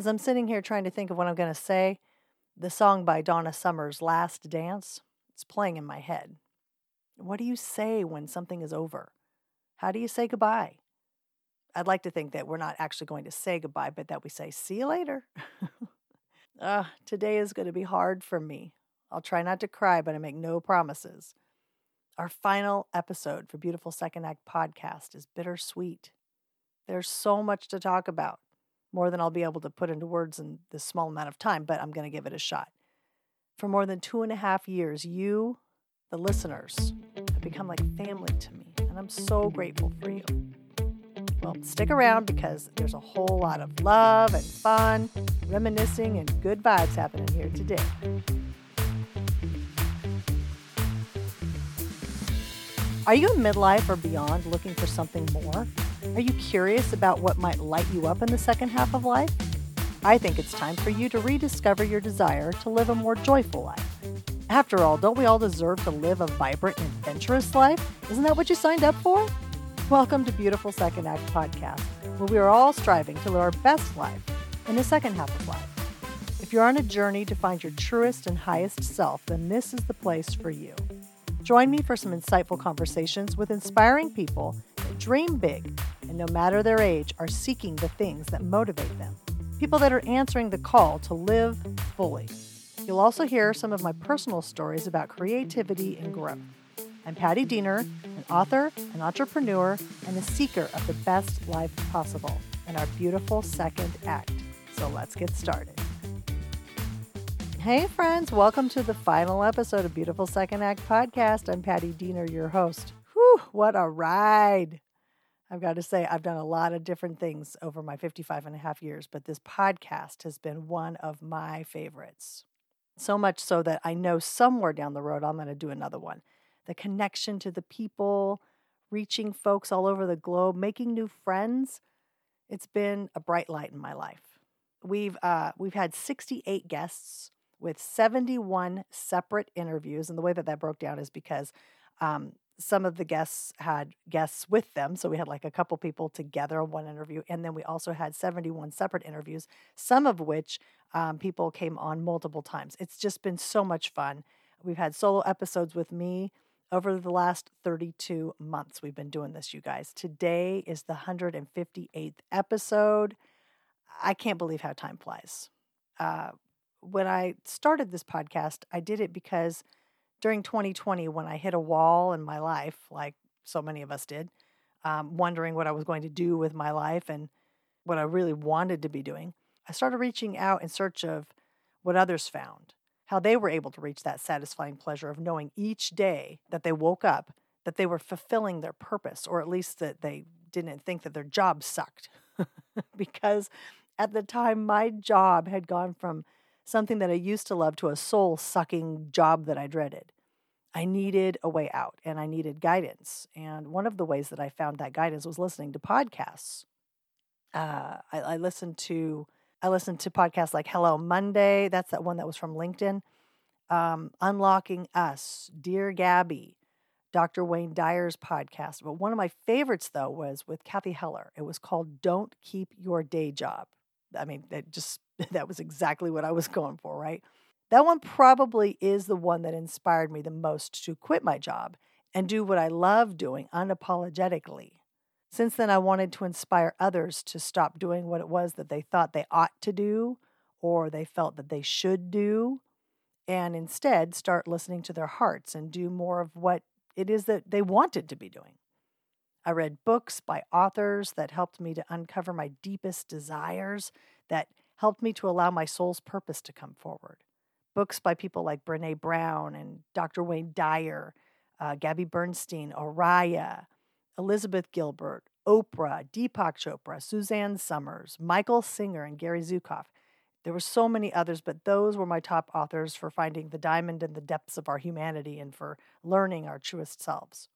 As I'm sitting here trying to think of what I'm going to say, the song by Donna Summers, Last Dance, it's playing in my head. What do you say when something is over? How do you say goodbye? I'd like to think that we're not actually going to say goodbye, but that we say, see you later. uh, today is going to be hard for me. I'll try not to cry, but I make no promises. Our final episode for Beautiful Second Act podcast is bittersweet. There's so much to talk about, more than I'll be able to put into words in this small amount of time, but I'm going to give it a shot. For more than two and a half years, you, the listeners, have become like family to me, and I'm so grateful for you. Well, stick around because there's a whole lot of love and fun, reminiscing, and good vibes happening here today. Are you in midlife or beyond looking for something more? Are you curious about what might light you up in the second half of life? I think it's time for you to rediscover your desire to live a more joyful life. After all, don't we all deserve to live a vibrant and adventurous life? Isn't that what you signed up for? Welcome to Beautiful Second Act Podcast, where we are all striving to live our best life in the second half of life. If you're on a journey to find your truest and highest self, then this is the place for you. Join me for some insightful conversations with inspiring people dream big and, no matter their age, are seeking the things that motivate them. People that are answering the call to live fully. You'll also hear some of my personal stories about creativity and growth. I'm Patti Diener, an author, an entrepreneur, and a seeker of the best life possible in our beautiful second act. So let's get started. Hey, friends, welcome to the final episode of Beautiful Second Act Podcast. I'm Patti Diener, your host. Whew, what a ride! I've got to say, I've done a lot of different things over my 55 and a half years, but this podcast has been one of my favorites. So much so that I know somewhere down the road I'm going to do another one the connection to the people, reaching folks all over the globe, making new friends. It's been a bright light in my life. We've uh, we've had 68 guests with 71 separate interviews, and the way that that broke down is because um, some of the guests had guests with them. So we had like a couple people together on one interview. And then we also had 71 separate interviews, some of which um, people came on multiple times. It's just been so much fun. We've had solo episodes with me over the last 32 months we've been doing this, you guys. Today is the 158th episode. I can't believe how time flies. Uh, when I started this podcast, I did it because during 2020, when I hit a wall in my life, like so many of us did, um, wondering what I was going to do with my life and what I really wanted to be doing, I started reaching out in search of what others found how they were able to reach that satisfying pleasure of knowing each day that they woke up that they were fulfilling their purpose, or at least that they didn't think that their job sucked. because at the time, my job had gone from something that I used to love to a soul sucking job that I dreaded. I needed a way out and I needed guidance. And one of the ways that I found that guidance was listening to podcasts. Uh, I, I listened to I listened to podcasts like Hello Monday. That's that one that was from LinkedIn. Um, Unlocking Us, Dear Gabby, Dr. Wayne Dyer's podcast. But one of my favorites, though, was with Cathy Heller. It was called Don't Keep Your Day Job. I mean, that just that was exactly what I was going for, right? That one probably is the one that inspired me the most to quit my job and do what I love doing unapologetically. Since then, I wanted to inspire others to stop doing what it was that they thought they ought to do or they felt that they should do, and instead start listening to their hearts and do more of what it is that they wanted to be doing. I read books by authors that helped me to uncover my deepest desires, that helped me to allow my soul's purpose to come forward. Books by people like Brene Brown and Dr. Wayne Dyer, uh, Gabby Bernstein, Oriah, Elizabeth Gilbert, Oprah, Deepak Chopra, Suzanne Somers, Michael Singer, and Gary Zukav. There were so many others, but those were my top authors for finding the diamond in the depths of our humanity and for learning our truest selves.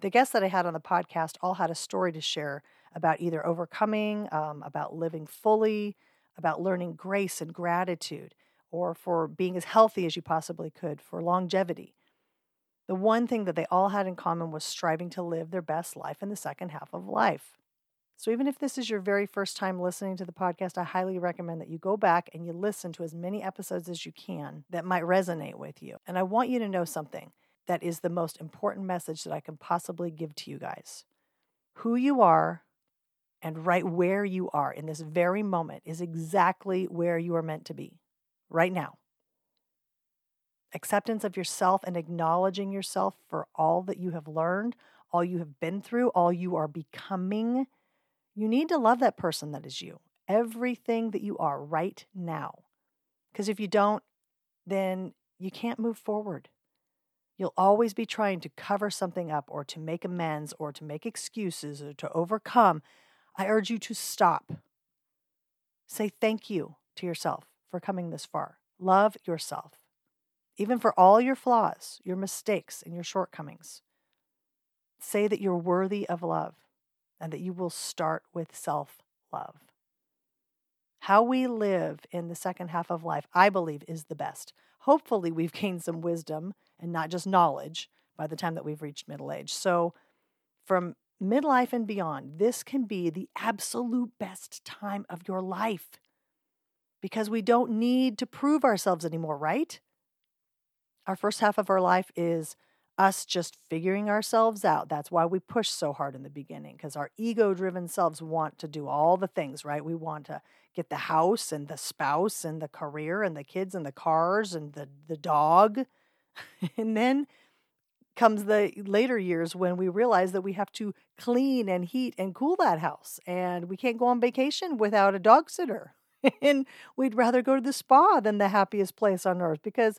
The guests that I had on the podcast all had a story to share about either overcoming, um, about living fully, about learning grace and gratitude, or for being as healthy as you possibly could, for longevity. The one thing that they all had in common was striving to live their best life in the second half of life. So, even if this is your very first time listening to the podcast, I highly recommend that you go back and you listen to as many episodes as you can that might resonate with you. And I want you to know something that is the most important message that I can possibly give to you guys. Who you are and right where you are in this very moment is exactly where you are meant to be right now. Acceptance of yourself and acknowledging yourself for all that you have learned, all you have been through, all you are becoming you need to love that person that is you, everything that you are right now. Because if you don't, then you can't move forward. You'll always be trying to cover something up or to make amends or to make excuses or to overcome. I urge you to stop. Say thank you to yourself for coming this far. Love yourself, even for all your flaws, your mistakes, and your shortcomings. Say that you're worthy of love and that you will start with self love. How we live in the second half of life, I believe, is the best. Hopefully, we've gained some wisdom and not just knowledge by the time that we've reached middle age. So, from midlife and beyond, this can be the absolute best time of your life because we don't need to prove ourselves anymore, right? Our first half of our life is us just figuring ourselves out. That's why we push so hard in the beginning because our ego driven selves want to do all the things, right? We want to get the house and the spouse and the career and the kids and the cars and the, the dog. and then comes the later years when we realize that we have to clean and heat and cool that house and we can't go on vacation without a dog sitter. and we'd rather go to the spa than the happiest place on earth because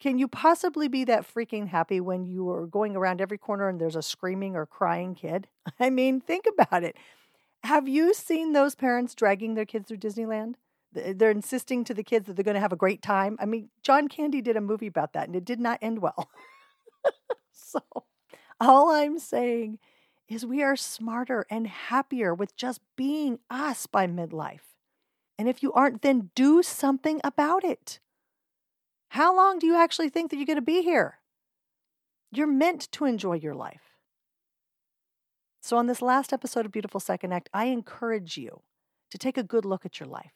can you possibly be that freaking happy when you are going around every corner and there's a screaming or crying kid? I mean, think about it. Have you seen those parents dragging their kids through Disneyland? They're insisting to the kids that they're going to have a great time. I mean, John Candy did a movie about that and it did not end well. so, all I'm saying is we are smarter and happier with just being us by midlife. And if you aren't, then do something about it. How long do you actually think that you're going to be here? You're meant to enjoy your life. So, on this last episode of Beautiful Second Act, I encourage you to take a good look at your life.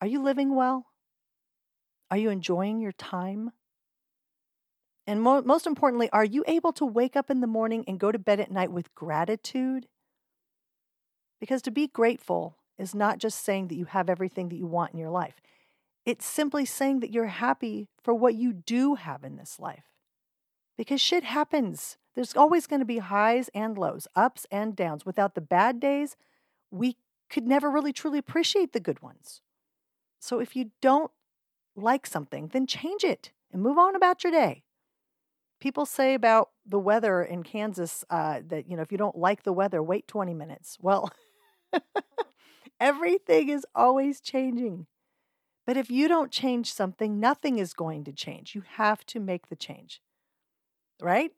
Are you living well? Are you enjoying your time? And mo- most importantly, are you able to wake up in the morning and go to bed at night with gratitude? Because to be grateful is not just saying that you have everything that you want in your life. It's simply saying that you're happy for what you do have in this life. Because shit happens. There's always going to be highs and lows, ups and downs. Without the bad days, we could never really truly appreciate the good ones. So if you don't like something, then change it and move on about your day. People say about the weather in Kansas uh, that, you know, if you don't like the weather, wait 20 minutes. Well, everything is always changing. But if you don't change something, nothing is going to change. You have to make the change, right?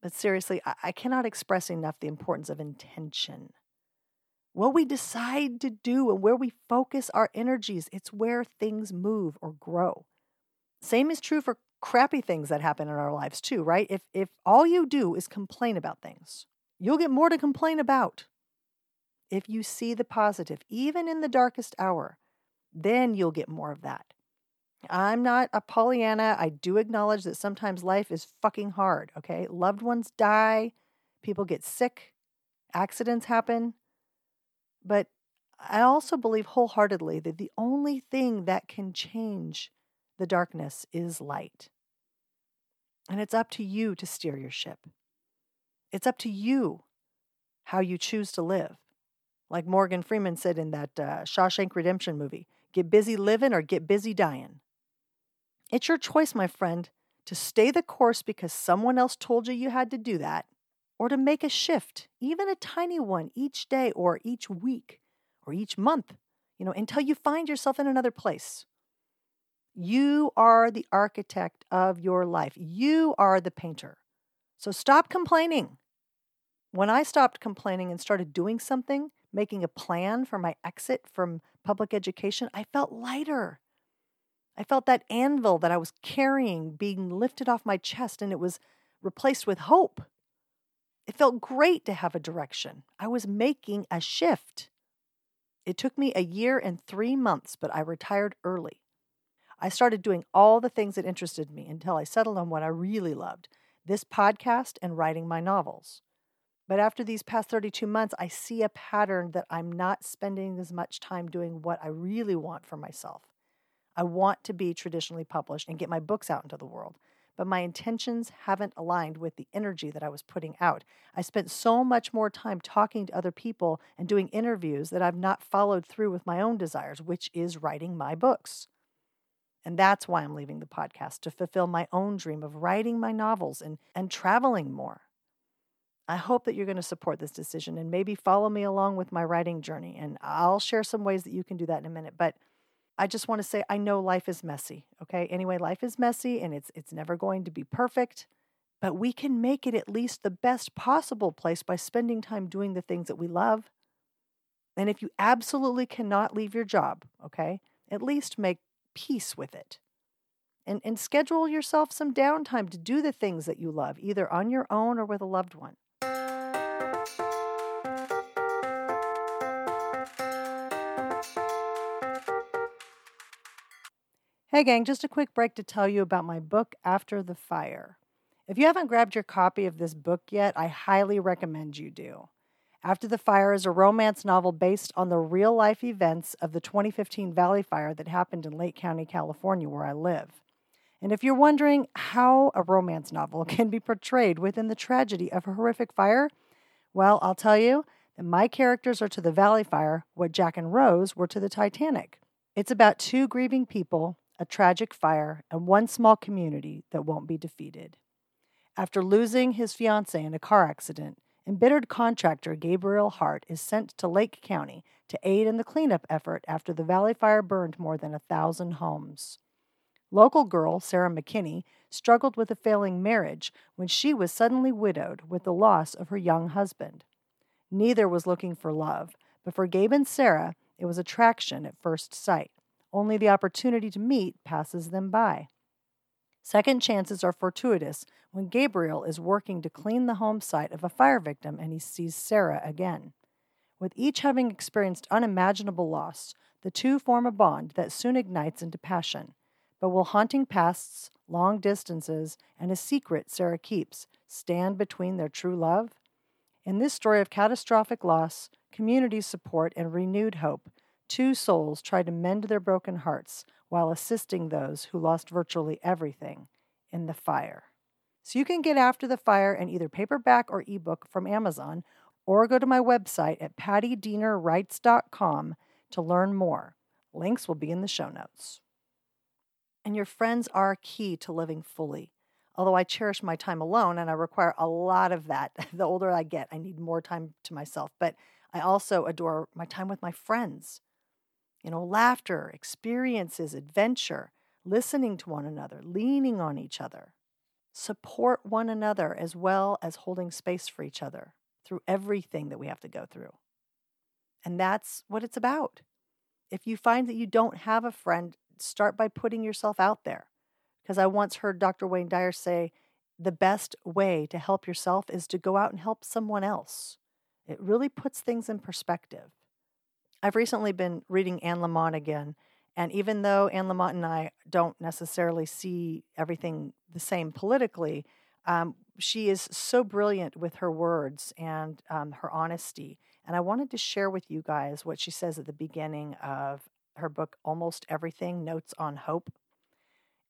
But seriously, I, cannot express enough the importance of intention. What we decide to do and where we focus our energies, it's where things move or grow. Same is true for crappy things that happen in our lives too, right? If if all you do is complain about things, you'll get more to complain about. If you see the positive, even in the darkest hour, then you'll get more of that. I'm not a Pollyanna. I do acknowledge that sometimes life is fucking hard, okay? Loved ones die, people get sick, accidents happen. But I also believe wholeheartedly that the only thing that can change the darkness is light. And it's up to you to steer your ship. It's up to you how you choose to live. Like Morgan Freeman said in that uh, Shawshank Redemption movie Get busy living or get busy dying. It's your choice, my friend, to stay the course because someone else told you you had to do that, or to make a shift, even a tiny one, each day or each week or each month, you know, until you find yourself in another place. You are the architect of your life. You are the painter. So stop complaining. When I stopped complaining and started doing something, making a plan for my exit from public education, I felt lighter. I felt that anvil that I was carrying being lifted off my chest, and it was replaced with hope. It felt great to have a direction. I was making a shift. It took me a year and three months, but I retired early. I started doing all the things that interested me until I settled on what I really loved this podcast and writing my novels. But after these past 32 months, I see a pattern that I'm not spending as much time doing what I really want for myself. I want to be traditionally published and get my books out into the world, but my intentions haven't aligned with the energy that I was putting out. I spent so much more time talking to other people and doing interviews that I've not followed through with my own desires, which is writing my books. And that's why I'm leaving the podcast to fulfill my own dream of writing my novels and, and traveling more. I hope that you're going to support this decision and maybe follow me along with my writing journey. And I'll share some ways that you can do that in a minute. But I just want to say I know life is messy. Okay. Anyway, life is messy and it's it's never going to be perfect, but we can make it at least the best possible place by spending time doing the things that we love. And if you absolutely cannot leave your job, okay, at least make peace with it. And, and schedule yourself some downtime to do the things that you love, either on your own or with a loved one. Hey, gang, just a quick break to tell you about my book, After the Fire. If you haven't grabbed your copy of this book yet, I highly recommend you do. After the Fire is a romance novel based on the real life events of the 2015 Valley Fire that happened in Lake County, California, where I live. And if you're wondering how a romance novel can be portrayed within the tragedy of a horrific fire, well, I'll tell you that my characters are to the Valley Fire what Jack and Rose were to the Titanic. It's about two grieving people a tragic fire, and one small community that won't be defeated. After losing his fiancee in a car accident, embittered contractor Gabriel Hart is sent to Lake County to aid in the cleanup effort after the Valley Fire burned more than a thousand homes. Local girl Sarah McKinney struggled with a failing marriage when she was suddenly widowed with the loss of her young husband. Neither was looking for love, but for Gabe and Sarah, it was attraction at first sight. Only the opportunity to meet passes them by. Second chances are fortuitous when Gabriel is working to clean the home site of a fire victim and he sees Sarah again. With each having experienced unimaginable loss, the two form a bond that soon ignites into passion. But will haunting pasts, long distances, and a secret Sarah keeps stand between their true love? In this story of catastrophic loss, community support, and renewed hope, Two souls try to mend their broken hearts while assisting those who lost virtually everything in the fire. So you can get After the Fire in either paperback or ebook from Amazon, or go to my website at pattidienerwrites.com to learn more. Links will be in the show notes. And your friends are key to living fully. Although I cherish my time alone and I require a lot of that, the older I get, I need more time to myself. But I also adore my time with my friends you know, laughter, experiences, adventure, listening to one another, leaning on each other. Support one another as well as holding space for each other through everything that we have to go through. And that's what it's about. If you find that you don't have a friend, start by putting yourself out there. Because I once heard Dr. Wayne Dyer say, the best way to help yourself is to go out and help someone else. It really puts things in perspective. I've recently been reading Anne Lamott again. And even though Anne Lamott and I don't necessarily see everything the same politically, um, she is so brilliant with her words and um, her honesty. And I wanted to share with you guys what she says at the beginning of her book, Almost Everything Notes on Hope.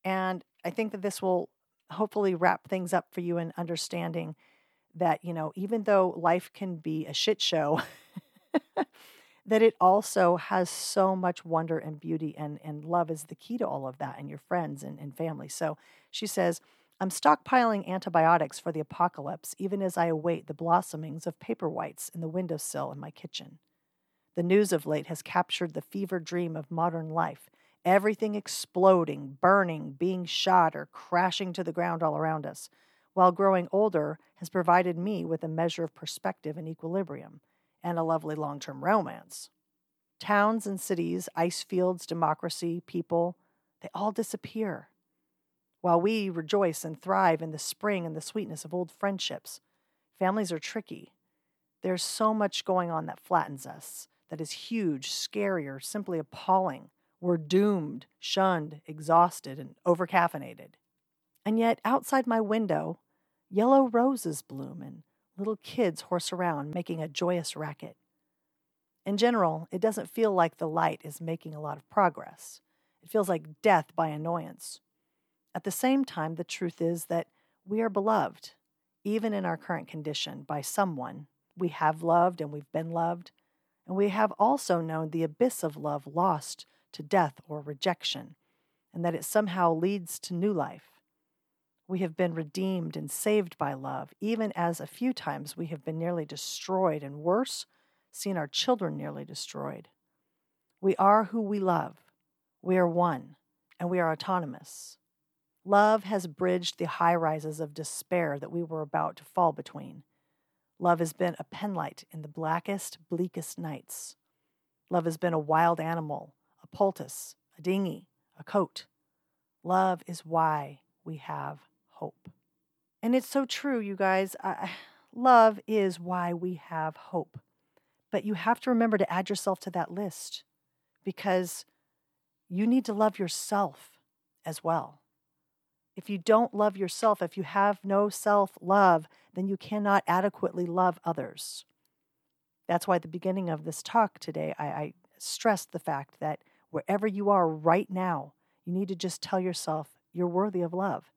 And I think that this will hopefully wrap things up for you in understanding that, you know, even though life can be a shit show, that it also has so much wonder and beauty and, and love is the key to all of that and your friends and, and family. So she says, I'm stockpiling antibiotics for the apocalypse, even as I await the blossomings of paper whites in the windowsill in my kitchen. The news of late has captured the fever dream of modern life everything exploding, burning, being shot, or crashing to the ground all around us, while growing older has provided me with a measure of perspective and equilibrium and a lovely long term romance. Towns and cities, ice fields, democracy, people, they all disappear. While we rejoice and thrive in the spring and the sweetness of old friendships, Families are tricky. There's so much going on that flattens us, that is huge, scary, or simply appalling. We're doomed, shunned, exhausted, and overcaffeinated. And yet, outside my window, yellow roses bloom and little kids horse around, making a joyous racket. In general, it doesn't feel like the light is making a lot of progress. It feels like death by annoyance. At the same time, the truth is that we are beloved, even in our current condition, by someone. We have loved and we've been loved, and we have also known the abyss of love lost to death or rejection, and that it somehow leads to new life. We have been redeemed and saved by love, even as a few times we have been nearly destroyed, and worse, seen our children nearly destroyed. We are who we love. We are one, and we are autonomous. Love has bridged the high rises of despair that we were about to fall between. Love has been a penlight in the blackest, bleakest nights. Love has been a wild animal, a poultice, a dinghy, a coat. Love is why we have hope. And it's so true, you guys. Love is why we have hope. But you have to remember to add yourself to that list because you need to love yourself as well. If you don't love yourself, if you have no self love, then you cannot adequately love others. That's why at the beginning of this talk today, I, I stressed the fact that wherever you are right now, you need to just tell yourself you're worthy of love.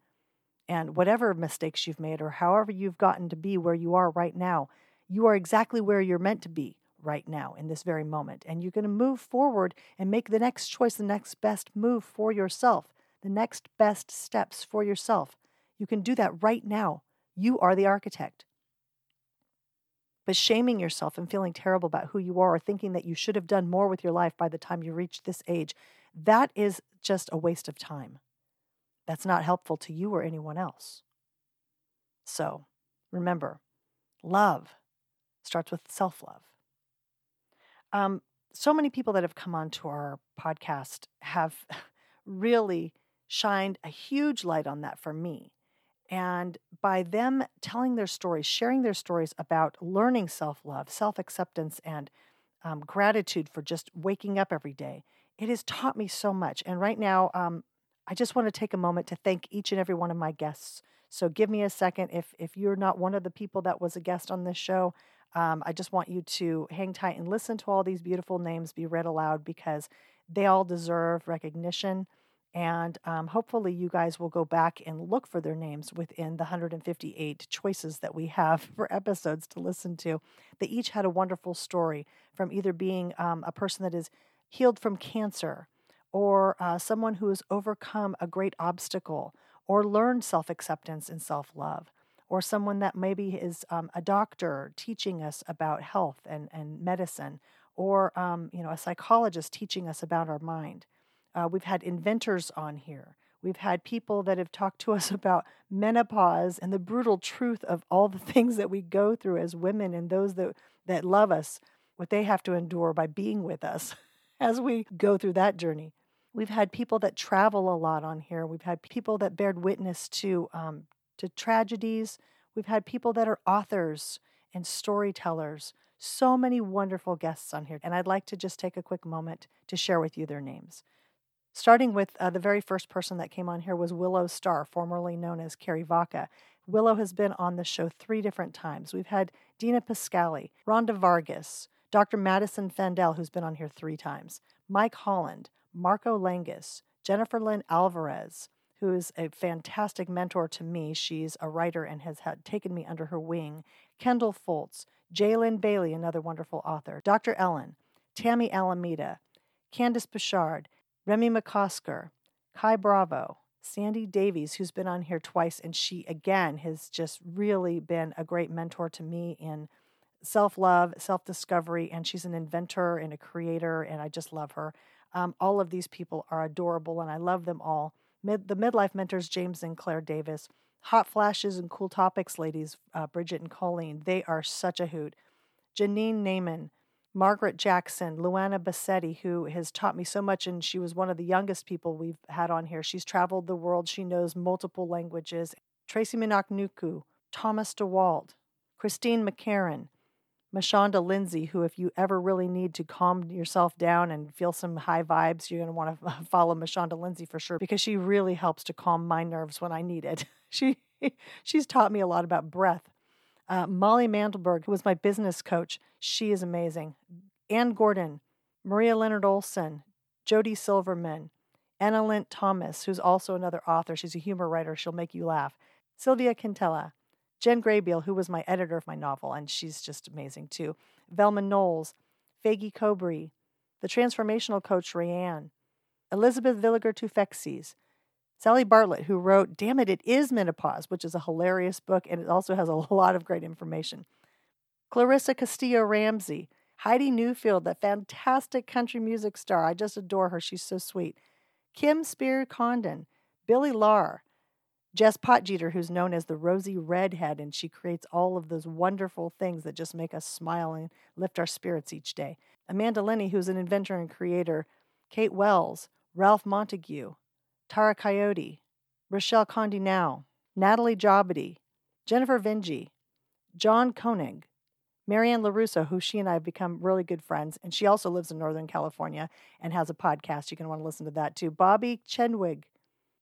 And whatever mistakes you've made or however you've gotten to be where you are right now, you are exactly where you're meant to be right now in this very moment. And you're going to move forward and make the next choice, the next best move for yourself, the next best steps for yourself. You can do that right now. You are the architect. But shaming yourself and feeling terrible about who you are or thinking that you should have done more with your life by the time you reach this age, that is just a waste of time. That's not helpful to you or anyone else. So remember, love starts with self love. Um, so many people that have come onto our podcast have really shined a huge light on that for me. And by them telling their stories, sharing their stories about learning self love, self acceptance, and um, gratitude for just waking up every day, it has taught me so much. And right now, um, I just want to take a moment to thank each and every one of my guests. So give me a second. If if you're not one of the people that was a guest on this show, um, I just want you to hang tight and listen to all these beautiful names be read aloud because they all deserve recognition. And um, hopefully, you guys will go back and look for their names within the 158 choices that we have for episodes to listen to. They each had a wonderful story from either being um, a person that is healed from cancer, or uh, someone who has overcome a great obstacle, or learned self acceptance and self love, or someone that maybe is um, a doctor teaching us about health and, and medicine, or um, you know a psychologist teaching us about our mind. Uh, we've had inventors on here. We've had people that have talked to us about menopause and the brutal truth of all the things that we go through as women and those that, that love us, what they have to endure by being with us as we go through that journey. We've had people that travel a lot on here. We've had people that bared witness to um, to tragedies. We've had people that are authors and storytellers. So many wonderful guests on here. And I'd like to just take a quick moment to share with you their names. Starting with uh, the very first person that came on here was Willow Starr, formerly known as Carrie Vaca. Willow has been on the show three different times. We've had Dina Pascali, Rhonda Vargas, Dr. Madison Fandel, who's been on here three times, Mike Holland, Marco Langus, Jennifer Lynn Alvarez, who is a fantastic mentor to me. She's a writer and has had, taken me under her wing. Kendall Foltz, Jalen Bailey, another wonderful author, Dr. Ellen, Tammy Alameda, Candice Bouchard, Remy McCosker, Kai Bravo, Sandy Davies, who's been on here twice, and she again has just really been a great mentor to me in self love, self discovery, and she's an inventor and a creator, and I just love her. Um, all of these people are adorable, and I love them all. Mid, the midlife mentors, James and Claire Davis. Hot flashes and cool topics, ladies, uh, Bridget and Colleen. They are such a hoot. Janine Naiman, Margaret Jackson, Luana Bassetti, who has taught me so much, and she was one of the youngest people we've had on here. She's traveled the world. She knows multiple languages. Tracy Minaknuku, Thomas DeWald, Christine McCarran, Mashonda Lindsay, who, if you ever really need to calm yourself down and feel some high vibes, you're going to want to follow Mashonda Lindsay for sure because she really helps to calm my nerves when I need it. She she's taught me a lot about breath. Uh, Molly Mandelberg, who was my business coach, she is amazing. Ann Gordon, Maria Leonard Olson, Jody Silverman, Anna Lint Thomas, who's also another author. She's a humor writer. She'll make you laugh. Sylvia Quintella, Jen Graybeal, who was my editor of my novel, and she's just amazing too. Velma Knowles, Faggy Cobry, the transformational coach Rayanne, Elizabeth Villiger Tufexis, Sally Bartlett, who wrote Damn It, It Is Menopause, which is a hilarious book and it also has a lot of great information. Clarissa Castillo Ramsey, Heidi Newfield, that fantastic country music star. I just adore her. She's so sweet. Kim Spear Condon, Billy Larr, Jess Potjeter, who's known as the Rosy Redhead, and she creates all of those wonderful things that just make us smile and lift our spirits each day. Amanda Lenny, who's an inventor and creator. Kate Wells, Ralph Montague, Tara Coyote, Rochelle Condi Now, Natalie Jobity, Jennifer Vingy, John Koenig, Marianne LaRusso, who she and I have become really good friends, and she also lives in Northern California and has a podcast. You can want to listen to that too. Bobby Chenwig,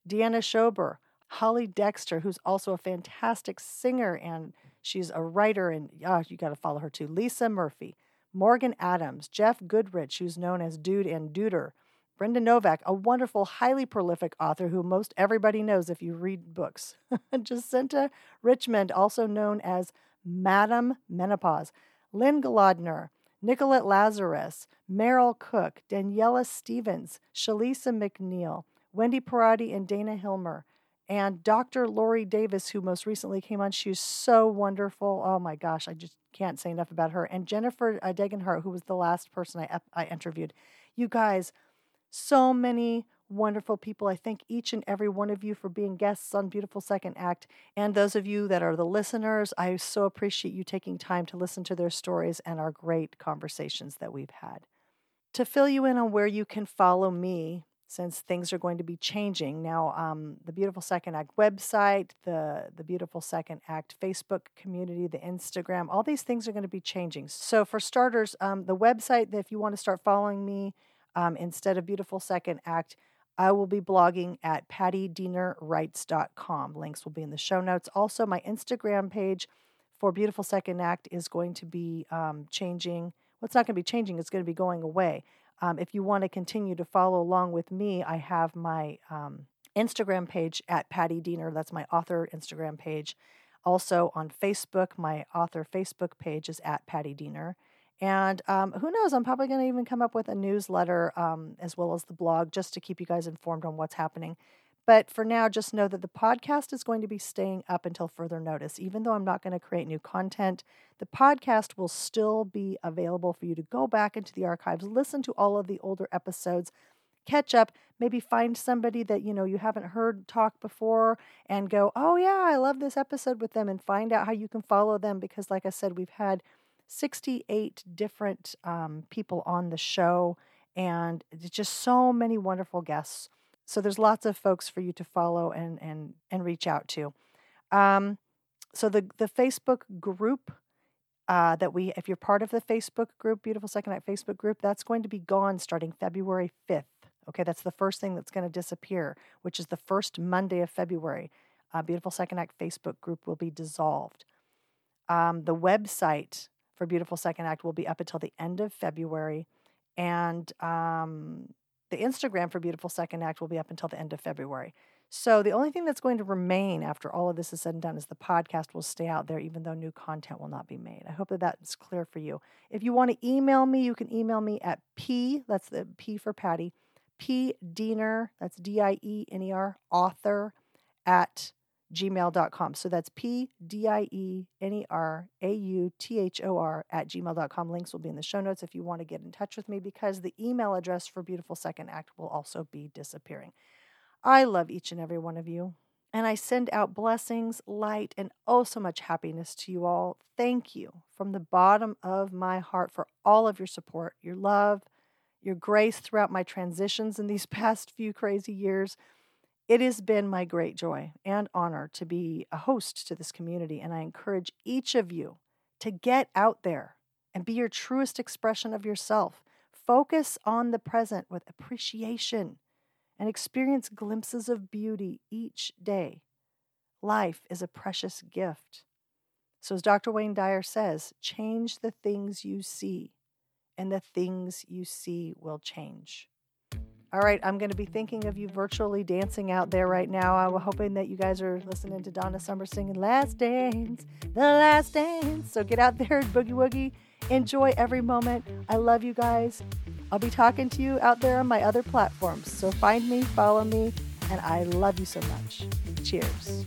Deanna Schober, Holly Dexter, who's also a fantastic singer and she's a writer, and oh, you got to follow her too. Lisa Murphy, Morgan Adams, Jeff Goodrich, who's known as Dude and Duder, Brenda Novak, a wonderful, highly prolific author who most everybody knows if you read books. Jacinta Richmond, also known as Madam Menopause. Lynn Golodner, Nicolette Lazarus, Meryl Cook, Daniela Stevens, Shalisa McNeil, Wendy Parati, and Dana Hilmer. And Dr. Lori Davis, who most recently came on, she was so wonderful. Oh my gosh, I just can't say enough about her. And Jennifer uh, Degenhart, who was the last person I, I interviewed. You guys, so many wonderful people. I thank each and every one of you for being guests on Beautiful Second Act. And those of you that are the listeners, I so appreciate you taking time to listen to their stories and our great conversations that we've had. To fill you in on where you can follow me, since things are going to be changing now, um, the Beautiful Second Act website, the the Beautiful Second Act Facebook community, the Instagram, all these things are going to be changing. So for starters, um, the website, if you want to start following me, um, instead of Beautiful Second Act, I will be blogging at pattidienerwrites.com. Links will be in the show notes. Also, my Instagram page for Beautiful Second Act is going to be um, changing. Well, it's not going to be changing, it's going to be going away. Um, if you want to continue to follow along with me, I have my um, Instagram page at Patti Diener. That's my author Instagram page. Also on Facebook, my author Facebook page is at Patti Diener. And um, who knows, I'm probably going to even come up with a newsletter um, as well as the blog just to keep you guys informed on what's happening. But for now, just know that the podcast is going to be staying up until further notice. Even though I'm not going to create new content, the podcast will still be available for you to go back into the archives, listen to all of the older episodes, catch up, maybe find somebody that you know you haven't heard talk before and go, "Oh yeah, I love this episode with them" and find out how you can follow them because like I said, we've had 68 different um, people on the show, and just so many wonderful guests. So there's lots of folks for you to follow and and and reach out to. Um, so the the Facebook group uh, that we, if you're part of the Facebook group, Beautiful Second Act Facebook group, that's going to be gone starting February 5th. Okay, that's the first thing that's going to disappear, which is the first Monday of February. Uh, Beautiful Second Act Facebook group will be dissolved. Um, the website for Beautiful Second Act will be up until the end of February. And um, the Instagram for Beautiful Second Act will be up until the end of February. So the only thing that's going to remain after all of this is said and done is the podcast will stay out there, even though new content will not be made. I hope that that's clear for you. If you want to email me, you can email me at P, that's the P for Patti, P Diener, that's D I E N E R, author at gmail.com. So that's P D I E N E R A U T H O R at gmail.com. Links will be in the show notes if you want to get in touch with me because the email address for Beautiful Second Act will also be disappearing. I love each and every one of you. And I send out blessings, light, and oh so much happiness to you all. Thank you from the bottom of my heart for all of your support, your love, your grace throughout my transitions in these past few crazy years. It has been my great joy and honor to be a host to this community, and I encourage each of you to get out there and be your truest expression of yourself. Focus on the present with appreciation and experience glimpses of beauty each day. Life is a precious gift. So, as Dr. Wayne Dyer says, change the things you see, and the things you see will change. All right, I'm going to be thinking of you virtually dancing out there right now. I'm hoping that you guys are listening to Donna Summer singing Last Dance, The Last Dance. So get out there and boogie woogie. Enjoy every moment. I love you guys. I'll be talking to you out there on my other platforms. So find me, follow me, and I love you so much. Cheers.